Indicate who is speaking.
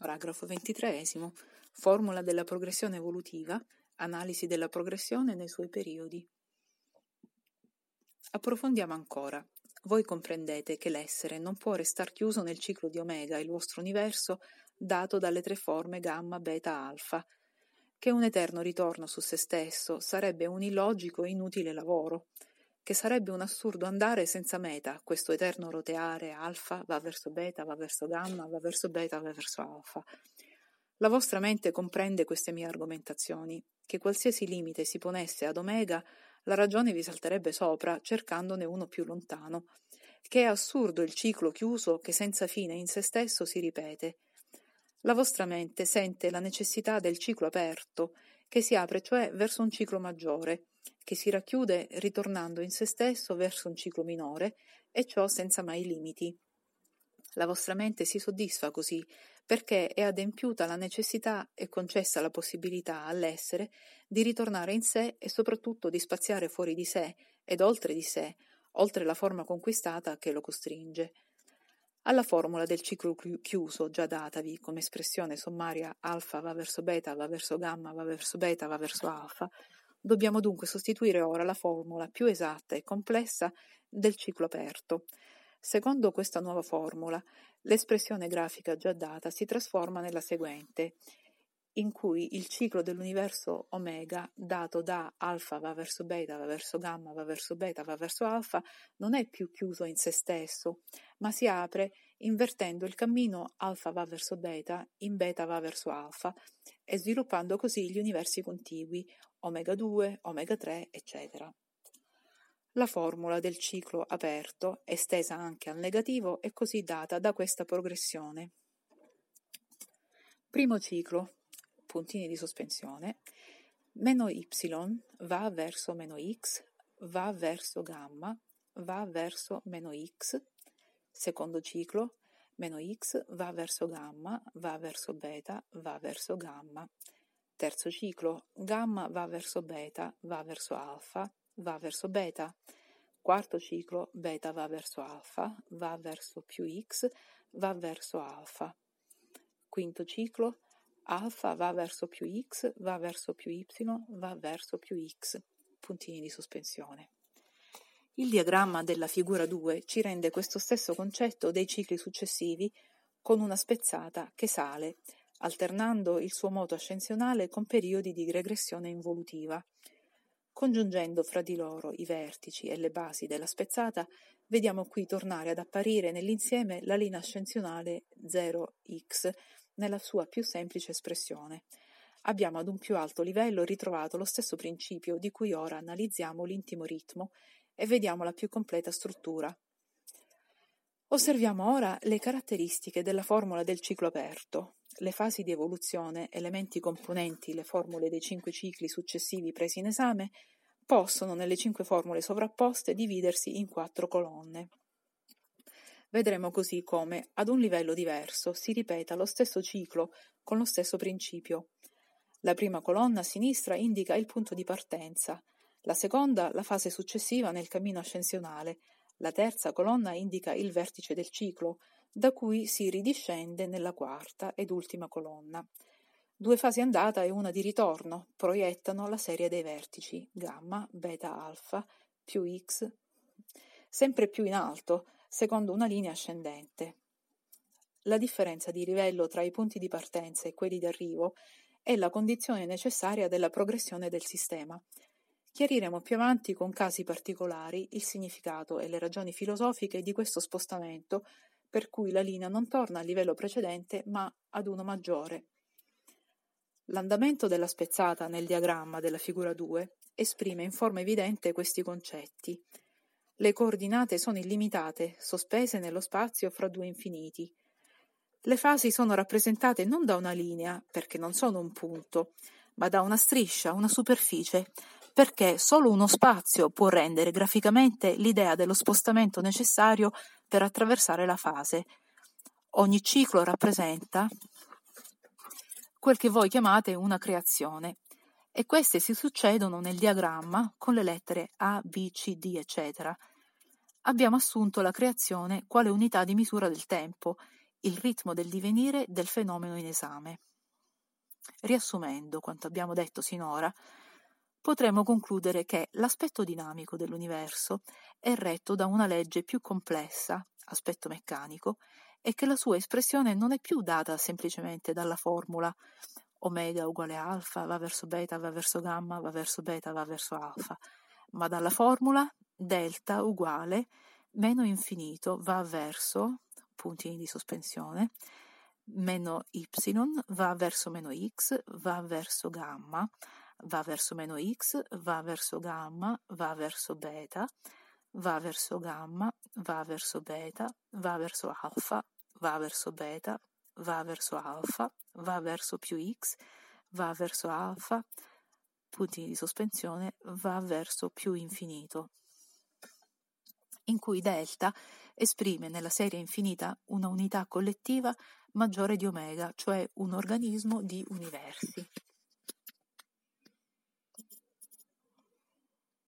Speaker 1: Paragrafo ventitreesimo. Formula della progressione evolutiva, analisi della progressione nei suoi periodi. Approfondiamo ancora. Voi comprendete che l'essere non può restare chiuso nel ciclo di omega, il vostro universo, dato dalle tre forme gamma, beta, alfa, che un eterno ritorno su se stesso sarebbe un illogico e inutile lavoro, che sarebbe un assurdo andare senza meta, questo eterno roteare alfa va verso beta, va verso gamma, va verso beta, va verso alfa. La vostra mente comprende queste mie argomentazioni, che qualsiasi limite si ponesse ad omega, la ragione vi salterebbe sopra, cercandone uno più lontano, che è assurdo il ciclo chiuso che senza fine in se stesso si ripete. La vostra mente sente la necessità del ciclo aperto, che si apre cioè verso un ciclo maggiore, che si racchiude ritornando in se stesso verso un ciclo minore, e ciò senza mai limiti. La vostra mente si soddisfa così, perché è adempiuta la necessità e concessa la possibilità all'essere di ritornare in sé e soprattutto di spaziare fuori di sé ed oltre di sé, oltre la forma conquistata che lo costringe. Alla formula del ciclo chiuso già datavi come espressione sommaria alfa va verso beta, va verso gamma, va verso beta, va verso alfa, Dobbiamo dunque sostituire ora la formula più esatta e complessa del ciclo aperto. Secondo questa nuova formula, l'espressione grafica già data si trasforma nella seguente, in cui il ciclo dell'universo omega, dato da alfa va verso beta, va verso gamma, va verso beta, va verso alfa, non è più chiuso in se stesso, ma si apre invertendo il cammino alfa va verso beta, in beta va verso alfa, e sviluppando così gli universi contigui, omega 2, omega 3, eccetera. La formula del ciclo aperto, estesa anche al negativo, è così data da questa progressione. Primo ciclo, puntini di sospensione, meno y va verso meno x, va verso gamma, va verso meno x, secondo ciclo, meno x va verso gamma, va verso beta, va verso gamma, Terzo ciclo, gamma va verso beta, va verso alfa, va verso beta. Quarto ciclo, beta va verso alfa, va verso più x, va verso alfa. Quinto ciclo, alfa va verso più x, va verso più y, va verso più x. Puntini di sospensione. Il diagramma della figura 2 ci rende questo stesso concetto dei cicli successivi con una spezzata che sale alternando il suo moto ascensionale con periodi di regressione involutiva. Congiungendo fra di loro i vertici e le basi della spezzata, vediamo qui tornare ad apparire nell'insieme la linea ascensionale 0x nella sua più semplice espressione. Abbiamo ad un più alto livello ritrovato lo stesso principio di cui ora analizziamo l'intimo ritmo e vediamo la più completa struttura. Osserviamo ora le caratteristiche della formula del ciclo aperto, le fasi di evoluzione, elementi componenti, le formule dei cinque cicli successivi presi in esame, possono nelle cinque formule sovrapposte dividersi in quattro colonne. Vedremo così come, ad un livello diverso, si ripeta lo stesso ciclo con lo stesso principio. La prima colonna a sinistra indica il punto di partenza, la seconda la fase successiva nel cammino ascensionale, la terza colonna indica il vertice del ciclo, da cui si ridiscende nella quarta ed ultima colonna. Due fasi andata e una di ritorno proiettano la serie dei vertici gamma, beta, alfa, più x, sempre più in alto, secondo una linea ascendente. La differenza di livello tra i punti di partenza e quelli di arrivo è la condizione necessaria della progressione del sistema. Chiariremo più avanti con casi particolari il significato e le ragioni filosofiche di questo spostamento per cui la linea non torna al livello precedente ma ad uno maggiore. L'andamento della spezzata nel diagramma della figura 2 esprime in forma evidente questi concetti. Le coordinate sono illimitate, sospese nello spazio fra due infiniti. Le fasi sono rappresentate non da una linea, perché non sono un punto, ma da una striscia, una superficie, perché solo uno spazio può rendere graficamente l'idea dello spostamento necessario per attraversare la fase. Ogni ciclo rappresenta quel che voi chiamate una creazione e queste si succedono nel diagramma con le lettere A, B, C, D, eccetera. Abbiamo assunto la creazione quale unità di misura del tempo il ritmo del divenire del fenomeno in esame. Riassumendo quanto abbiamo detto sinora, potremmo concludere che l'aspetto dinamico dell'universo è retto da una legge più complessa, aspetto meccanico, e che la sua espressione non è più data semplicemente dalla formula omega uguale alfa, va verso beta, va verso gamma, va verso beta, va verso alfa, ma dalla formula delta uguale meno infinito va verso puntini di sospensione, meno y va verso meno x, va verso gamma, va verso meno x, va verso gamma, va verso beta, va verso gamma, va verso beta, va verso alfa, va verso beta, va verso alfa, va verso più x, va verso alfa, puntini di sospensione, va verso più infinito, in cui delta esprime nella serie infinita una unità collettiva maggiore di omega, cioè un organismo di universi.